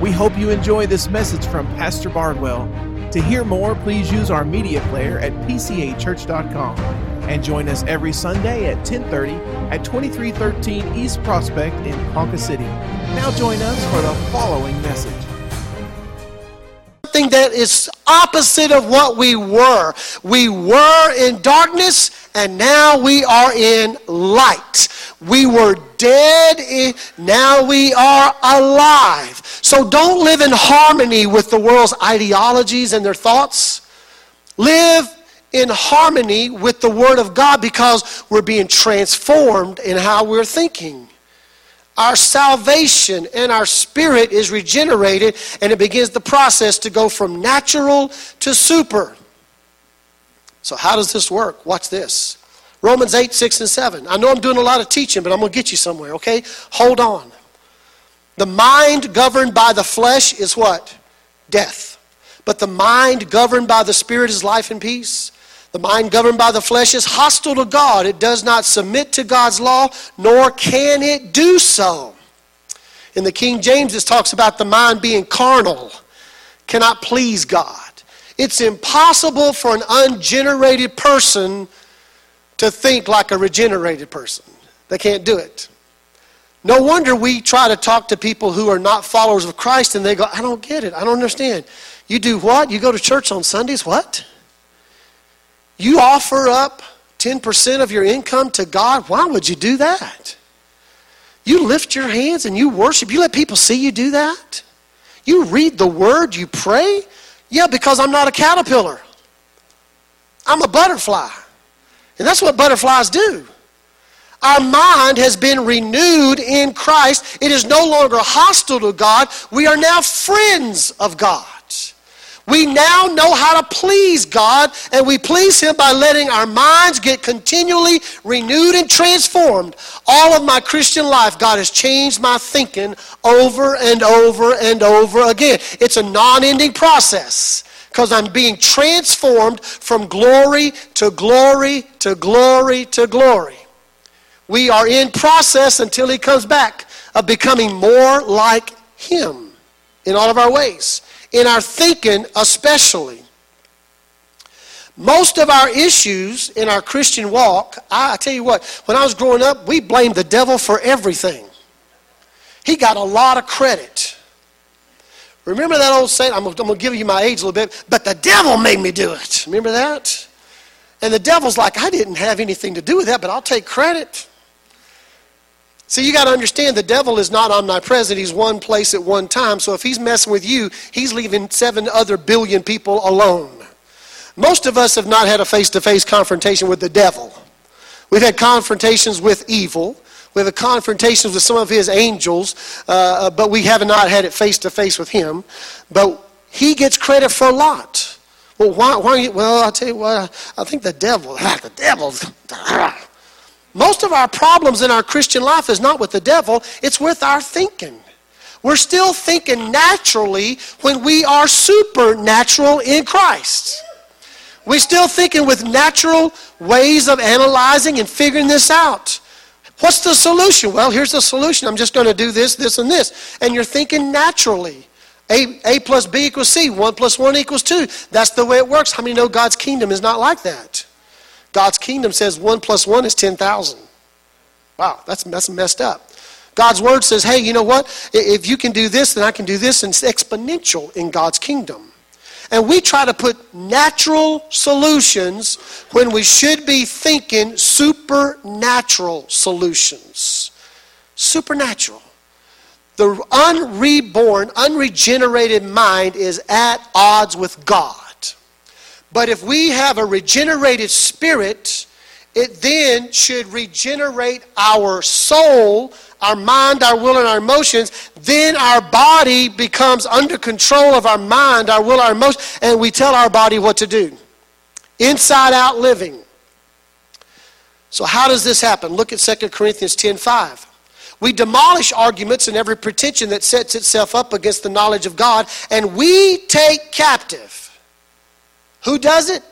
We hope you enjoy this message from Pastor Bardwell. To hear more, please use our media player at pcachurch.com and join us every Sunday at 10:30 at 2313 East Prospect in Ponca City. Now join us for the following message. Something that is opposite of what we were. We were in darkness and now we are in light. We were dead, now we are alive. So don't live in harmony with the world's ideologies and their thoughts. Live in harmony with the Word of God because we're being transformed in how we're thinking. Our salvation and our spirit is regenerated, and it begins the process to go from natural to super. So, how does this work? Watch this. Romans 8, 6, and 7. I know I'm doing a lot of teaching, but I'm going to get you somewhere, okay? Hold on. The mind governed by the flesh is what? Death. But the mind governed by the Spirit is life and peace. The mind governed by the flesh is hostile to God. It does not submit to God's law, nor can it do so. In the King James, it talks about the mind being carnal, cannot please God. It's impossible for an ungenerated person to think like a regenerated person. They can't do it. No wonder we try to talk to people who are not followers of Christ and they go, I don't get it. I don't understand. You do what? You go to church on Sundays? What? You offer up 10% of your income to God? Why would you do that? You lift your hands and you worship. You let people see you do that? You read the word, you pray? Yeah, because I'm not a caterpillar. I'm a butterfly. And that's what butterflies do. Our mind has been renewed in Christ. It is no longer hostile to God. We are now friends of God. We now know how to please God, and we please Him by letting our minds get continually renewed and transformed. All of my Christian life, God has changed my thinking over and over and over again. It's a non ending process because I'm being transformed from glory to glory to glory to glory. We are in process until He comes back of becoming more like Him in all of our ways in our thinking, especially. Most of our issues in our Christian walk, I, tell you what, when I was growing up, we blamed the devil for everything. He got a lot of credit. Remember that old saying? I'm, going to give you my age a little bit, but the devil made me do it. Remember that? And the devil's like, I didn't have anything to do with that, but I'll take credit. See, you got to understand the devil is not omnipresent. He's one place at one time. So if he's messing with you, he's leaving seven other billion people alone. Most of us have not had a face to face confrontation with the devil. We've had confrontations with evil. We've had confrontations with some of his angels, uh, uh but we have not had it face to face with him. But he gets credit for a lot. Well, why? why well, I'll tell you what, I think the devil, the devil's. Most of our problems in our Christian life is not with the devil, it's with our thinking. We're still thinking naturally when we are supernatural in Christ. We're still thinking with natural ways of analyzing and figuring this out. What's the solution? Well, here's the solution. I'm just going to do this, this, and this. And you're thinking naturally. A, A plus B equals C. 1 plus 1 equals 2. That's the way it works. How many know God's kingdom is not like that? God's kingdom says 1 plus 1 is 10,000. Wow, that's, that's messed up. God's word says, hey, you know what? If you can do this, then I can do this. And it's exponential in God's kingdom. And we try to put natural solutions when we should be thinking supernatural solutions. Supernatural. The unreborn, unregenerated mind is at odds with God. But if we have a regenerated spirit, it then should regenerate our soul, our mind, our will, and our emotions. Then our body becomes under control of our mind, our will, our emotions, and we tell our body what to do. Inside out living. So, how does this happen? Look at 2 Corinthians 10:5. We demolish arguments and every pretension that sets itself up against the knowledge of God, and we take captive who does it?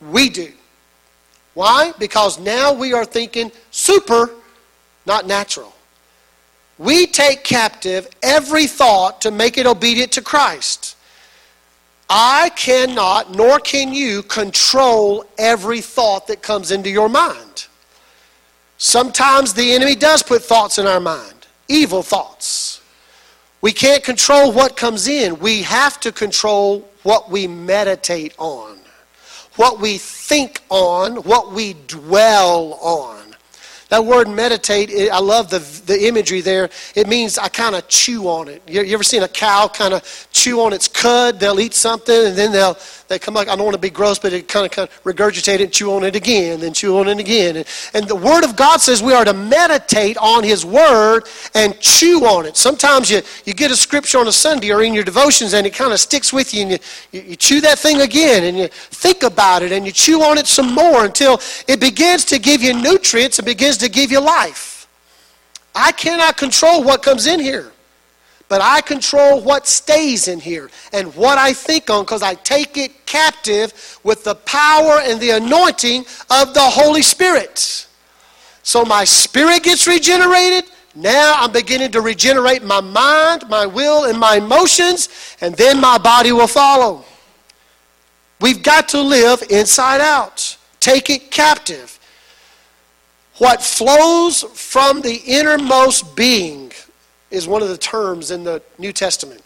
We do. Why? Because now we are thinking super, not natural. We take captive every thought to make it obedient to Christ. I cannot, nor can you, control every thought that comes into your mind. Sometimes the enemy does put thoughts in our mind, evil thoughts. We can't control what comes in. We have to control what we meditate on, what we think on, what we dwell on. That word meditate, I love the, the imagery there. It means I kind of chew on it. You, you ever seen a cow kind of chew on its cud? They'll eat something and then they'll they come like, I don't want to be gross, but it kind of, kind of regurgitate it, chew on it again, then chew on it again. And, and the Word of God says we are to meditate on His Word and chew on it. Sometimes you, you get a scripture on a Sunday or in your devotions and it kind of sticks with you and you, you, you chew that thing again and you think about it and you chew on it some more until it begins to give you nutrients and begins to give you life. I cannot control what comes in here. But I control what stays in here and what I think on because I take it captive with the power and the anointing of the Holy Spirit. So my spirit gets regenerated. Now I'm beginning to regenerate my mind, my will, and my emotions, and then my body will follow. We've got to live inside out. Take it captive. What flows from the innermost being is one of the terms in the New Testament.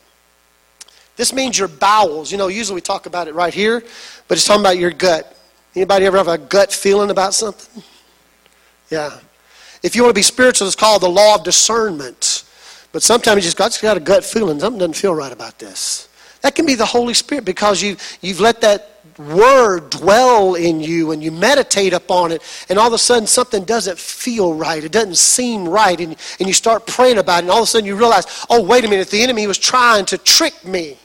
This means your bowels. You know, usually we talk about it right here, but it's talking about your gut. Anybody ever have a gut feeling about something? Yeah. If you want to be spiritual, it's called the law of discernment. But sometimes you just got, just got a gut feeling. Something doesn't feel right about this. That can be the Holy Spirit because you, you've let that word dwell in you and you meditate upon it and all of a sudden something doesn't feel right it doesn't seem right and, and you start praying about it and all of a sudden you realize oh wait a minute the enemy was trying to trick me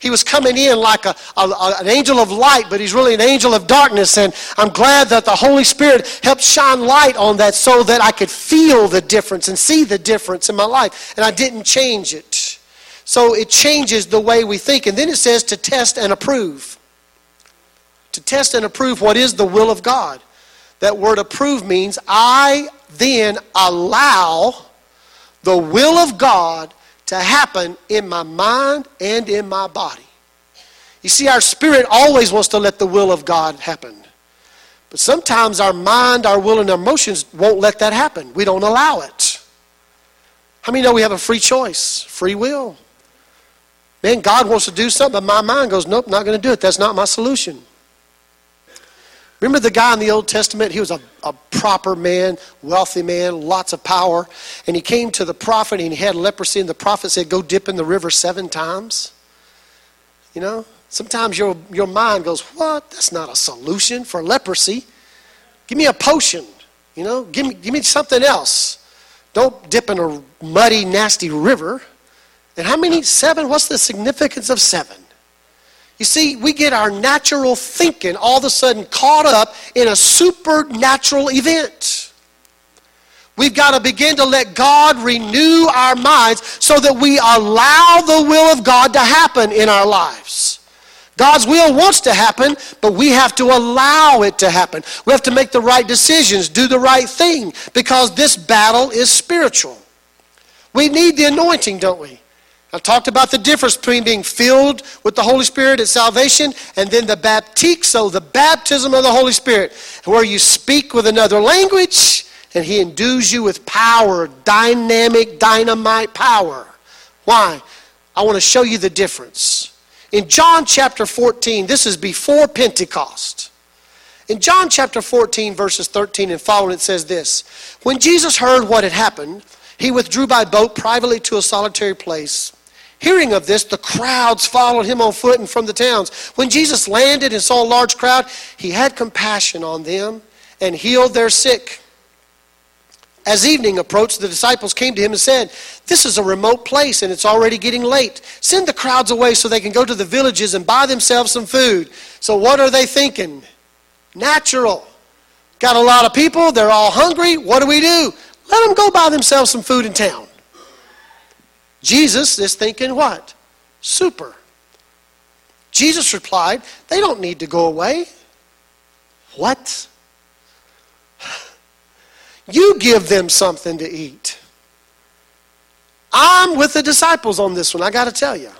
he was coming in like a, a, an angel of light, but he's really an angel of darkness. And I'm glad that the Holy Spirit helped shine light on that so that I could feel the difference and see the difference in my life. And I didn't change it. So it changes the way we think. And then it says to test and approve to test and approve what is the will of God. That word approve means I then allow the will of God to happen in my mind and in my body. You see, our spirit always wants to let the will of God happen. But sometimes our mind, our will, and our emotions won't let that happen. We don't allow it. How many know we have a free choice, free will? Man, God wants to do something, but my mind goes, nope, not going to do it. That's not my solution. Remember the guy in the Old Testament? He was a, a proper man, wealthy man, lots of power. And he came to the prophet and he had leprosy, and the prophet said, Go dip in the river seven times. You know, sometimes your, your mind goes, What? That's not a solution for leprosy. Give me a potion. You know, give me, give me something else. Don't dip in a muddy, nasty river. And how many? Seven? What's the significance of seven? You see, we get our natural thinking all of a sudden caught up in a supernatural event. We've got to begin to let God renew our minds so that we allow the will of God to happen in our lives. God's will wants to happen, but we have to allow it to happen. We have to make the right decisions, do the right thing, because this battle is spiritual. We need the anointing, don't we? I've talked about the difference between being filled with the Holy Spirit at salvation and then the baptizo, the baptism of the Holy Spirit, where you speak with another language and He endues you with power, dynamic, dynamite power. Why? I want to show you the difference. In John chapter 14, this is before Pentecost. In John chapter 14, verses 13 and following, it says this When Jesus heard what had happened, he withdrew by boat privately to a solitary place. Hearing of this, the crowds followed him on foot and from the towns. When Jesus landed and saw a large crowd, he had compassion on them and healed their sick. As evening approached, the disciples came to him and said, This is a remote place and it's already getting late. Send the crowds away so they can go to the villages and buy themselves some food. So, what are they thinking? Natural. Got a lot of people, they're all hungry. What do we do? Let them go buy themselves some food in town. Jesus is thinking what? Super. Jesus replied, They don't need to go away. What? You give them something to eat. I'm with the disciples on this one, I got to tell you.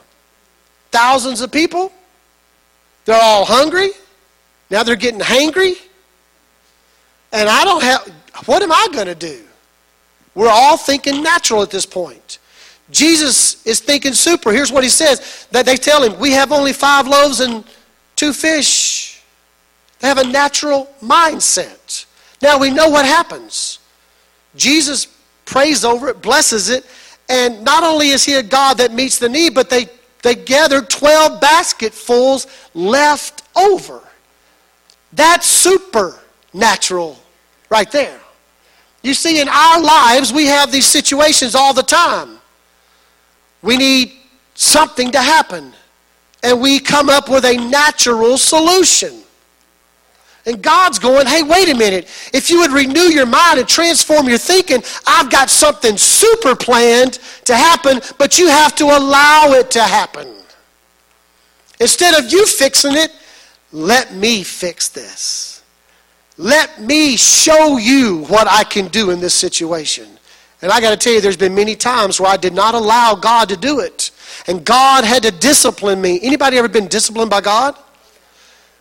Thousands of people, they're all hungry. Now they're getting hangry. And I don't have, what am I going to do? We're all thinking natural at this point. Jesus is thinking super. Here's what he says that they tell him, We have only five loaves and two fish. They have a natural mindset. Now we know what happens. Jesus prays over it, blesses it, and not only is he a God that meets the need, but they, they gathered 12 basketfuls left over. That's supernatural right there. You see, in our lives, we have these situations all the time. We need something to happen, and we come up with a natural solution. And God's going, hey, wait a minute. If you would renew your mind and transform your thinking, I've got something super planned to happen, but you have to allow it to happen. Instead of you fixing it, let me fix this. Let me show you what I can do in this situation. And I got to tell you, there's been many times where I did not allow God to do it. And God had to discipline me. Anybody ever been disciplined by God?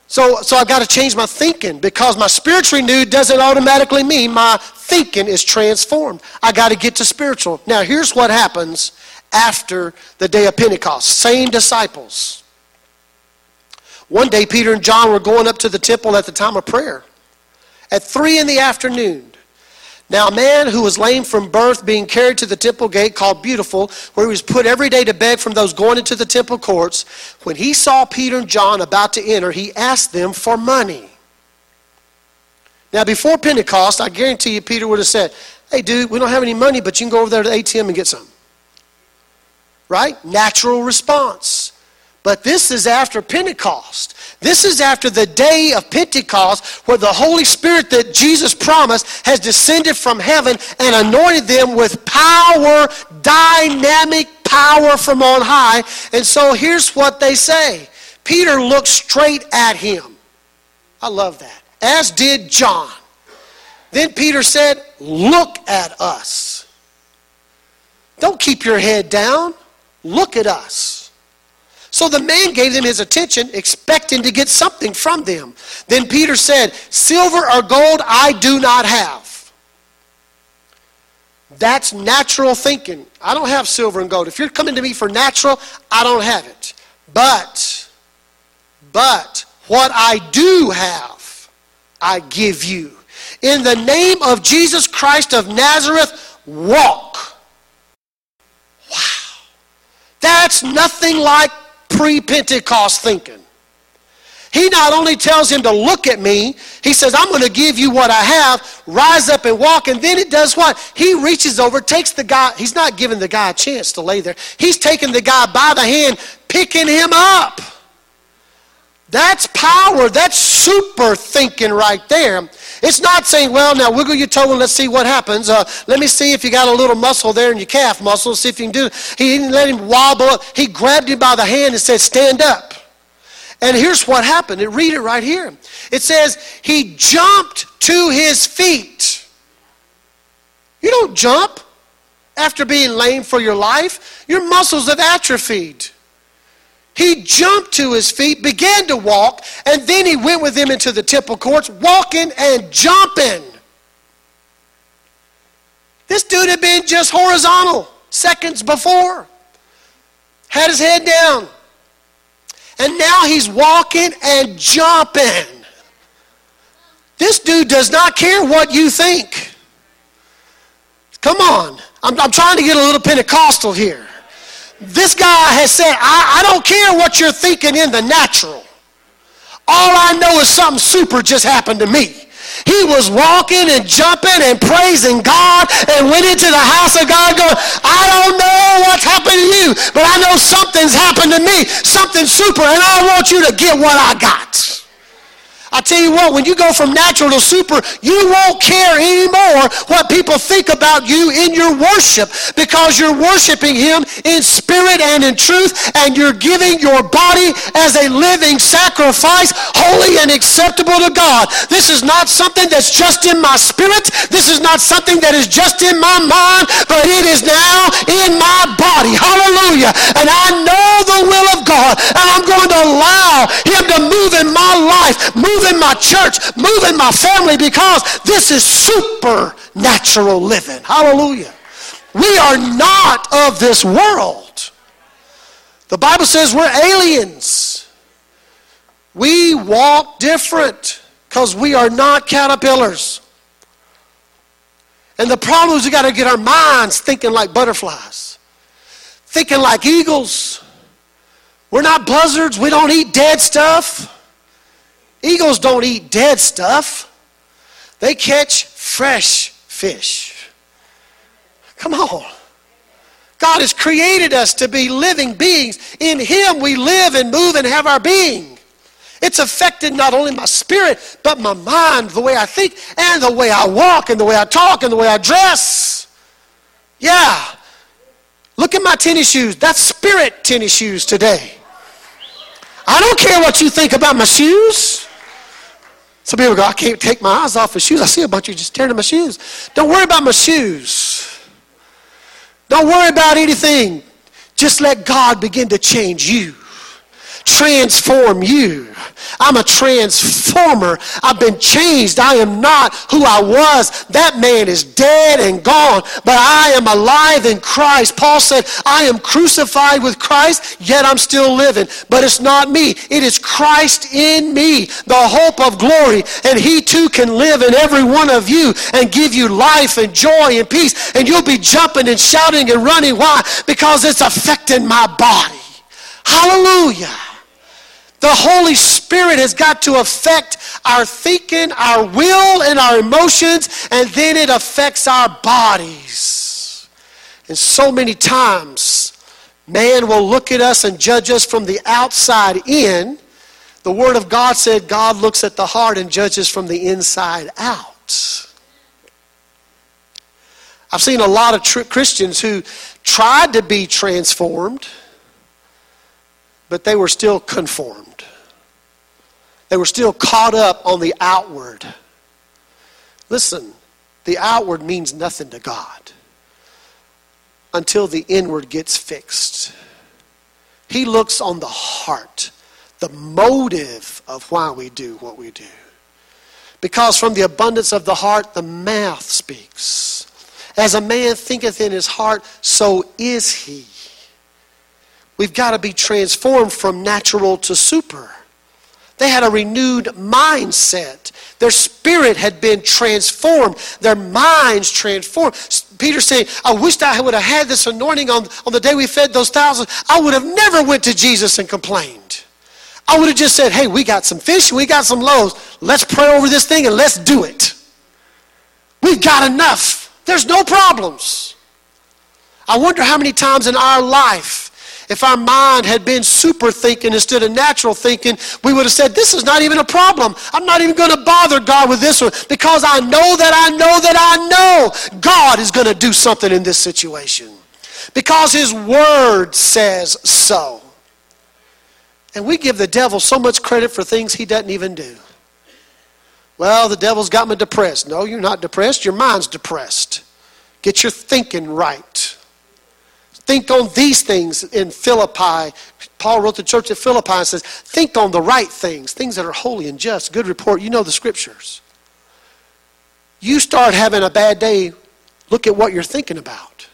So, so I've got to change my thinking because my spirit's renewed doesn't automatically mean my thinking is transformed. I got to get to spiritual. Now, here's what happens after the day of Pentecost. Same disciples. One day, Peter and John were going up to the temple at the time of prayer at 3 in the afternoon. Now, a man who was lame from birth being carried to the temple gate called Beautiful, where he was put every day to beg from those going into the temple courts, when he saw Peter and John about to enter, he asked them for money. Now, before Pentecost, I guarantee you, Peter would have said, Hey, dude, we don't have any money, but you can go over there to the ATM and get some. Right? Natural response. But this is after Pentecost. This is after the day of Pentecost where the Holy Spirit that Jesus promised has descended from heaven and anointed them with power, dynamic power from on high. And so here's what they say Peter looked straight at him. I love that. As did John. Then Peter said, Look at us. Don't keep your head down. Look at us. So the man gave them his attention, expecting to get something from them. Then Peter said, Silver or gold I do not have. That's natural thinking. I don't have silver and gold. If you're coming to me for natural, I don't have it. But, but, what I do have, I give you. In the name of Jesus Christ of Nazareth, walk. Wow. That's nothing like pre Pentecost thinking. He not only tells him to look at me, he says, I'm going to give you what I have, rise up and walk. And then it does what? He reaches over, takes the guy, he's not giving the guy a chance to lay there. He's taking the guy by the hand, picking him up. That's power. That's super thinking right there. It's not saying, well, now wiggle your toe and let's see what happens. Uh, let me see if you got a little muscle there in your calf muscle, see if you can do it. He didn't let him wobble. He grabbed him by the hand and said, stand up. And here's what happened. It, Read it right here. It says, he jumped to his feet. You don't jump after being lame for your life. Your muscles have atrophied. He jumped to his feet, began to walk, and then he went with them into the temple courts, walking and jumping. This dude had been just horizontal seconds before, had his head down. And now he's walking and jumping. This dude does not care what you think. Come on. I'm, I'm trying to get a little Pentecostal here. This guy has said, I, I don't care what you're thinking in the natural. All I know is something super just happened to me. He was walking and jumping and praising God and went into the house of God going, I don't know what's happened to you, but I know something's happened to me, something super, and I want you to get what I got. I tell you what, when you go from natural to super, you won't care anymore what people think about you in your worship because you're worshiping Him in spirit and in truth, and you're giving your body as a living sacrifice, holy and acceptable to God. This is not something that's just in my spirit. This is not something that is just in my mind, but it is now in my body. Hallelujah. And I know the will of God, and I'm going to allow Him to move in my life, in my church, move in my family because this is supernatural living. Hallelujah. We are not of this world. The Bible says we're aliens. We walk different because we are not caterpillars. And the problem is we got to get our minds thinking like butterflies, thinking like eagles. We're not buzzards. We don't eat dead stuff. Eagles don't eat dead stuff, they catch fresh fish. Come on. God has created us to be living beings. In Him we live and move and have our being. It's affected not only my spirit, but my mind, the way I think, and the way I walk, and the way I talk, and the way I dress. Yeah. Look at my tennis shoes. That's spirit tennis shoes today. I don't care what you think about my shoes. Some people go, I can't take my eyes off the shoes. I see a bunch of you just tearing my shoes. Don't worry about my shoes. Don't worry about anything. Just let God begin to change you, transform you. I'm a transformer. I've been changed. I am not who I was. That man is dead and gone, but I am alive in Christ. Paul said, I am crucified with Christ, yet I'm still living. But it's not me. It is Christ in me, the hope of glory. And he too can live in every one of you and give you life and joy and peace. And you'll be jumping and shouting and running. Why? Because it's affecting my body. Hallelujah. The Holy Spirit has got to affect our thinking, our will, and our emotions, and then it affects our bodies. And so many times, man will look at us and judge us from the outside in. The Word of God said God looks at the heart and judges from the inside out. I've seen a lot of tr- Christians who tried to be transformed but they were still conformed. They were still caught up on the outward. Listen, the outward means nothing to God until the inward gets fixed. He looks on the heart, the motive of why we do what we do. Because from the abundance of the heart, the mouth speaks. As a man thinketh in his heart, so is he. We've got to be transformed from natural to super. They had a renewed mindset. Their spirit had been transformed. Their minds transformed. Peter saying, I wish I would have had this anointing on, on the day we fed those thousands. I would have never went to Jesus and complained. I would have just said, hey, we got some fish, we got some loaves. Let's pray over this thing and let's do it. We've got enough. There's no problems. I wonder how many times in our life if our mind had been super thinking instead of natural thinking, we would have said, This is not even a problem. I'm not even going to bother God with this one because I know that I know that I know God is going to do something in this situation because His Word says so. And we give the devil so much credit for things he doesn't even do. Well, the devil's got me depressed. No, you're not depressed. Your mind's depressed. Get your thinking right. Think on these things in Philippi. Paul wrote the church at Philippi and says, Think on the right things, things that are holy and just. Good report. You know the scriptures. You start having a bad day, look at what you're thinking about.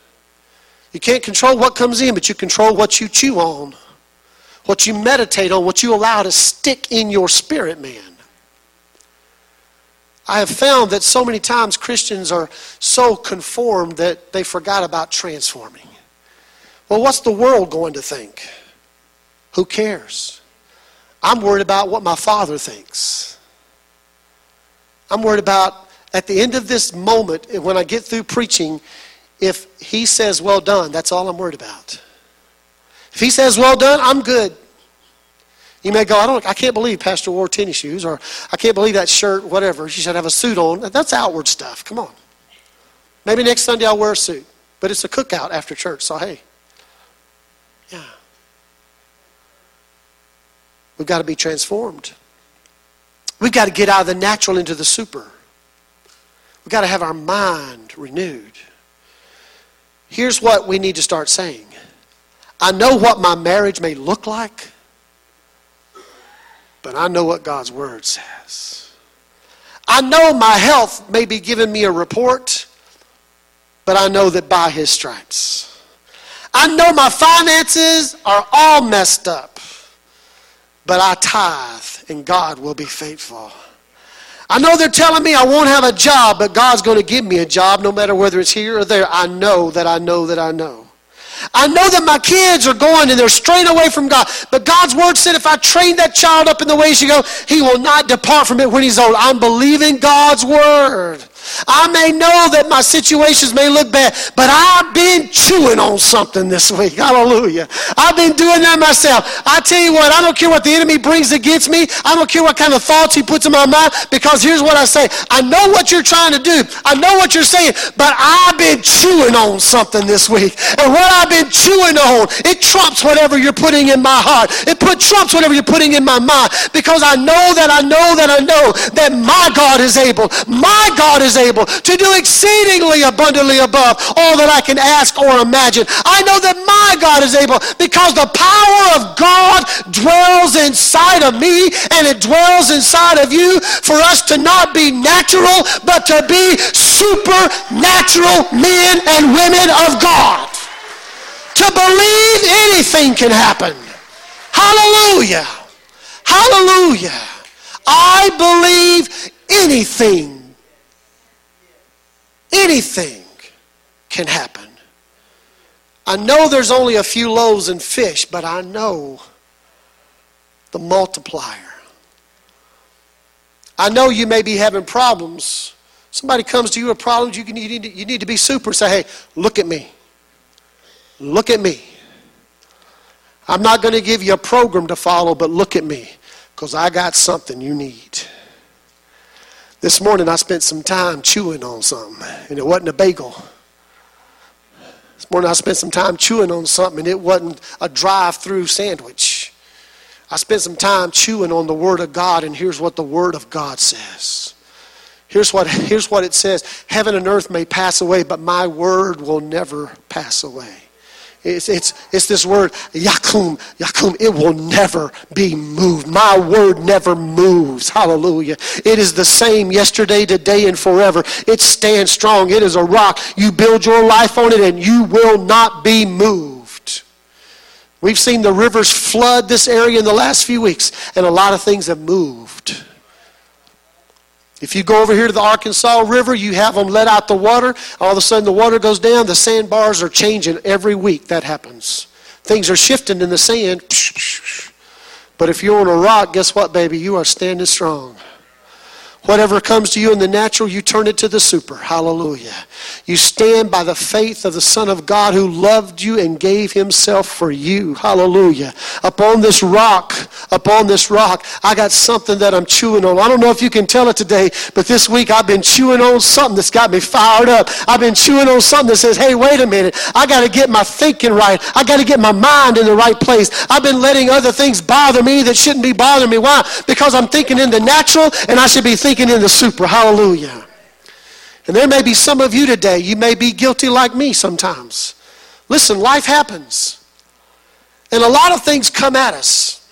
You can't control what comes in, but you control what you chew on, what you meditate on, what you allow to stick in your spirit, man. I have found that so many times Christians are so conformed that they forgot about transforming. Well, what's the world going to think? Who cares? I'm worried about what my father thinks. I'm worried about at the end of this moment, when I get through preaching, if he says, well done, that's all I'm worried about. If he says, well done, I'm good. You may go, I don't I can't believe Pastor wore tennis shoes, or I can't believe that shirt, whatever. She should have a suit on. That's outward stuff. Come on. Maybe next Sunday I'll wear a suit. But it's a cookout after church, so hey. Yeah. We've got to be transformed. We've got to get out of the natural into the super. We've got to have our mind renewed. Here's what we need to start saying I know what my marriage may look like, but I know what God's Word says. I know my health may be giving me a report, but I know that by His stripes. I know my finances are all messed up, but I tithe and God will be faithful. I know they're telling me I won't have a job, but God's going to give me a job no matter whether it's here or there. I know that I know that I know. I know that my kids are going and they're straying away from God. But God's word said if I train that child up in the way he should go, he will not depart from it when he's old. I'm believing God's word. I may know that my situations may look bad, but I've been chewing on something this week. Hallelujah. I've been doing that myself. I tell you what, I don't care what the enemy brings against me. I don't care what kind of thoughts he puts in my mind, because here's what I say. I know what you're trying to do. I know what you're saying, but I've been chewing on something this week. And what I've been chewing on, it trumps whatever you're putting in my heart. It put trumps whatever you're putting in my mind, because I know that I know that I know that my God is able. My God is is able to do exceedingly abundantly above all that I can ask or imagine. I know that my God is able because the power of God dwells inside of me and it dwells inside of you for us to not be natural but to be supernatural men and women of God. To believe anything can happen. Hallelujah. Hallelujah. I believe anything anything can happen. I know there's only a few loaves and fish, but I know the multiplier. I know you may be having problems. Somebody comes to you with problems, you, can, you, need, to, you need to be super. Say, hey, look at me. Look at me. I'm not going to give you a program to follow, but look at me because I got something you need. This morning I spent some time chewing on something, and it wasn't a bagel. This morning I spent some time chewing on something, and it wasn't a drive through sandwich. I spent some time chewing on the Word of God, and here's what the Word of God says. Here's what, here's what it says Heaven and earth may pass away, but my Word will never pass away. It's, it's, it's this word, yakum, yakum. It will never be moved. My word never moves. Hallelujah. It is the same yesterday, today, and forever. It stands strong. It is a rock. You build your life on it and you will not be moved. We've seen the rivers flood this area in the last few weeks, and a lot of things have moved. If you go over here to the Arkansas River, you have them let out the water. All of a sudden, the water goes down. The sandbars are changing every week. That happens. Things are shifting in the sand. But if you're on a rock, guess what, baby? You are standing strong. Whatever comes to you in the natural, you turn it to the super. Hallelujah. You stand by the faith of the Son of God who loved you and gave himself for you. Hallelujah. Upon this rock, upon this rock, I got something that I'm chewing on. I don't know if you can tell it today, but this week I've been chewing on something that's got me fired up. I've been chewing on something that says, hey, wait a minute. I got to get my thinking right. I got to get my mind in the right place. I've been letting other things bother me that shouldn't be bothering me. Why? Because I'm thinking in the natural and I should be thinking in the super. Hallelujah. And there may be some of you today, you may be guilty like me sometimes. Listen, life happens. And a lot of things come at us.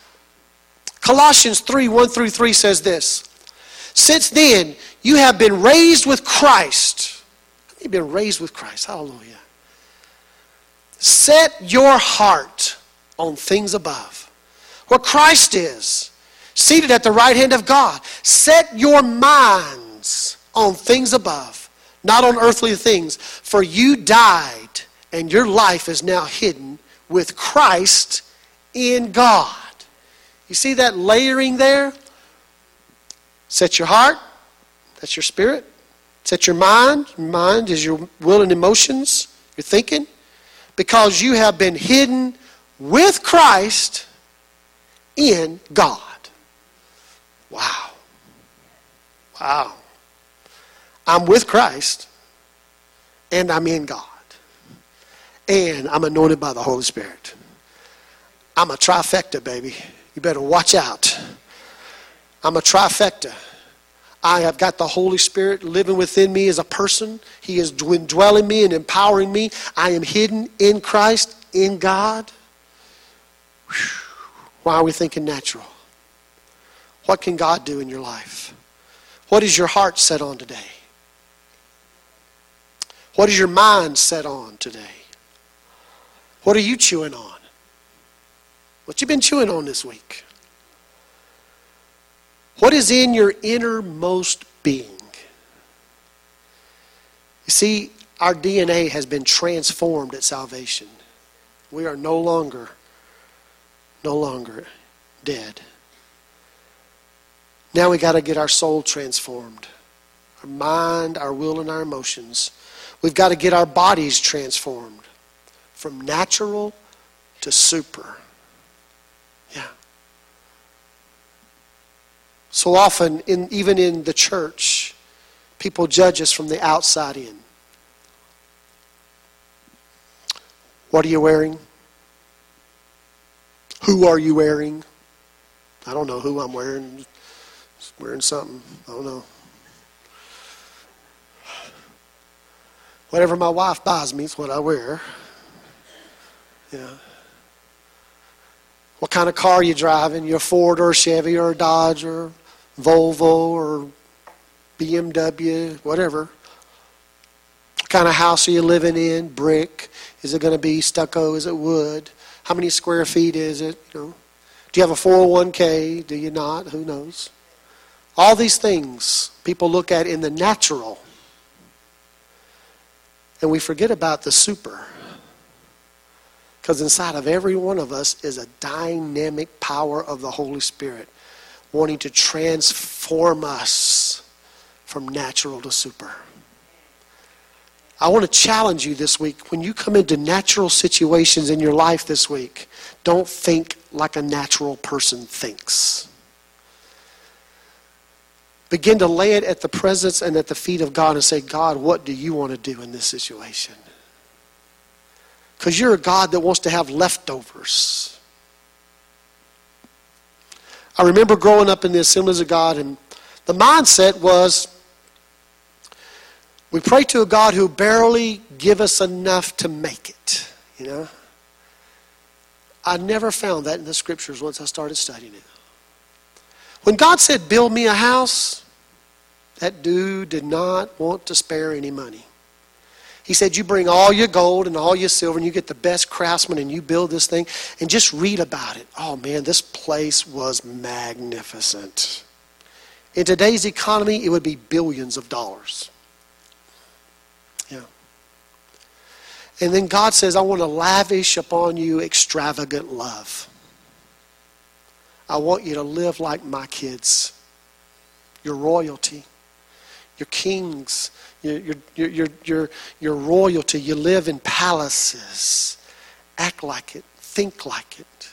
Colossians 3 1 through 3 says this Since then, you have been raised with Christ. You've been raised with Christ. Hallelujah. Set your heart on things above, where Christ is seated at the right hand of God. Set your minds on things above, not on earthly things. For you died, and your life is now hidden with Christ in God. You see that layering there? Set your heart, that's your spirit. Set your mind. Mind is your will and emotions, your thinking. Because you have been hidden with Christ in God. Wow. Wow. I'm with Christ and I'm in God. And I'm anointed by the Holy Spirit. I'm a trifecta, baby. You better watch out. I'm a trifecta. I have got the Holy Spirit living within me as a person. He is dwelling me and empowering me. I am hidden in Christ, in God. Why are we thinking natural? What can God do in your life? What is your heart set on today? What is your mind set on today? What are you chewing on? What you been chewing on this week? What is in your innermost being? You see, our DNA has been transformed at salvation. We are no longer, no longer dead. Now we got to get our soul transformed. Our mind, our will, and our emotions. We've got to get our bodies transformed from natural to super. Yeah. So often, in, even in the church, people judge us from the outside in. What are you wearing? Who are you wearing? I don't know who I'm wearing. Wearing something. I don't know. Whatever my wife buys me is what I wear. Yeah. What kind of car are you driving? You a Ford or Chevy or Dodge or Volvo or BMW, whatever. What kind of house are you living in? Brick? Is it going to be stucco? Is it wood? How many square feet is it? You know, do you have a 401k? Do you not? Who knows? All these things people look at in the natural and we forget about the super. Because inside of every one of us is a dynamic power of the Holy Spirit wanting to transform us from natural to super. I want to challenge you this week. When you come into natural situations in your life this week, don't think like a natural person thinks. Begin to lay it at the presence and at the feet of God and say, God, what do you want to do in this situation? Because you're a God that wants to have leftovers. I remember growing up in the assemblies of God, and the mindset was we pray to a God who barely give us enough to make it. You know? I never found that in the scriptures once I started studying it. When God said, Build me a house, that dude did not want to spare any money. He said, You bring all your gold and all your silver, and you get the best craftsmen, and you build this thing, and just read about it. Oh man, this place was magnificent. In today's economy, it would be billions of dollars. Yeah. And then God says, I want to lavish upon you extravagant love. I want you to live like my kids. Your royalty, your kings, your, your, your, your, your royalty. You live in palaces. Act like it, think like it.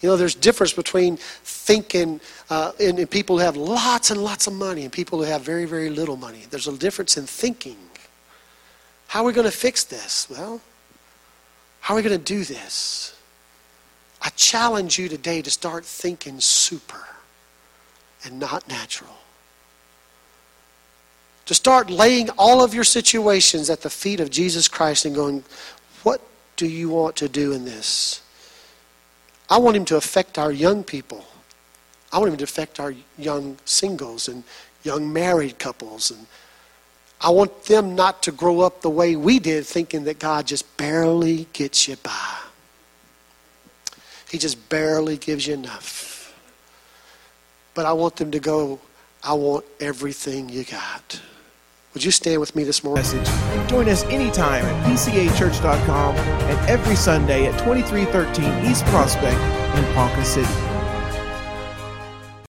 You know, there's difference between thinking uh, and, and people who have lots and lots of money and people who have very, very little money. There's a difference in thinking. How are we going to fix this? Well, how are we going to do this? I challenge you today to start thinking super and not natural. To start laying all of your situations at the feet of Jesus Christ and going, What do you want to do in this? I want Him to affect our young people. I want Him to affect our young singles and young married couples. And I want them not to grow up the way we did, thinking that God just barely gets you by. He just barely gives you enough. But I want them to go, I want everything you got. Would you stand with me this morning? Message. Join us anytime at pcachurch.com and every Sunday at 2313 East Prospect in Ponca City.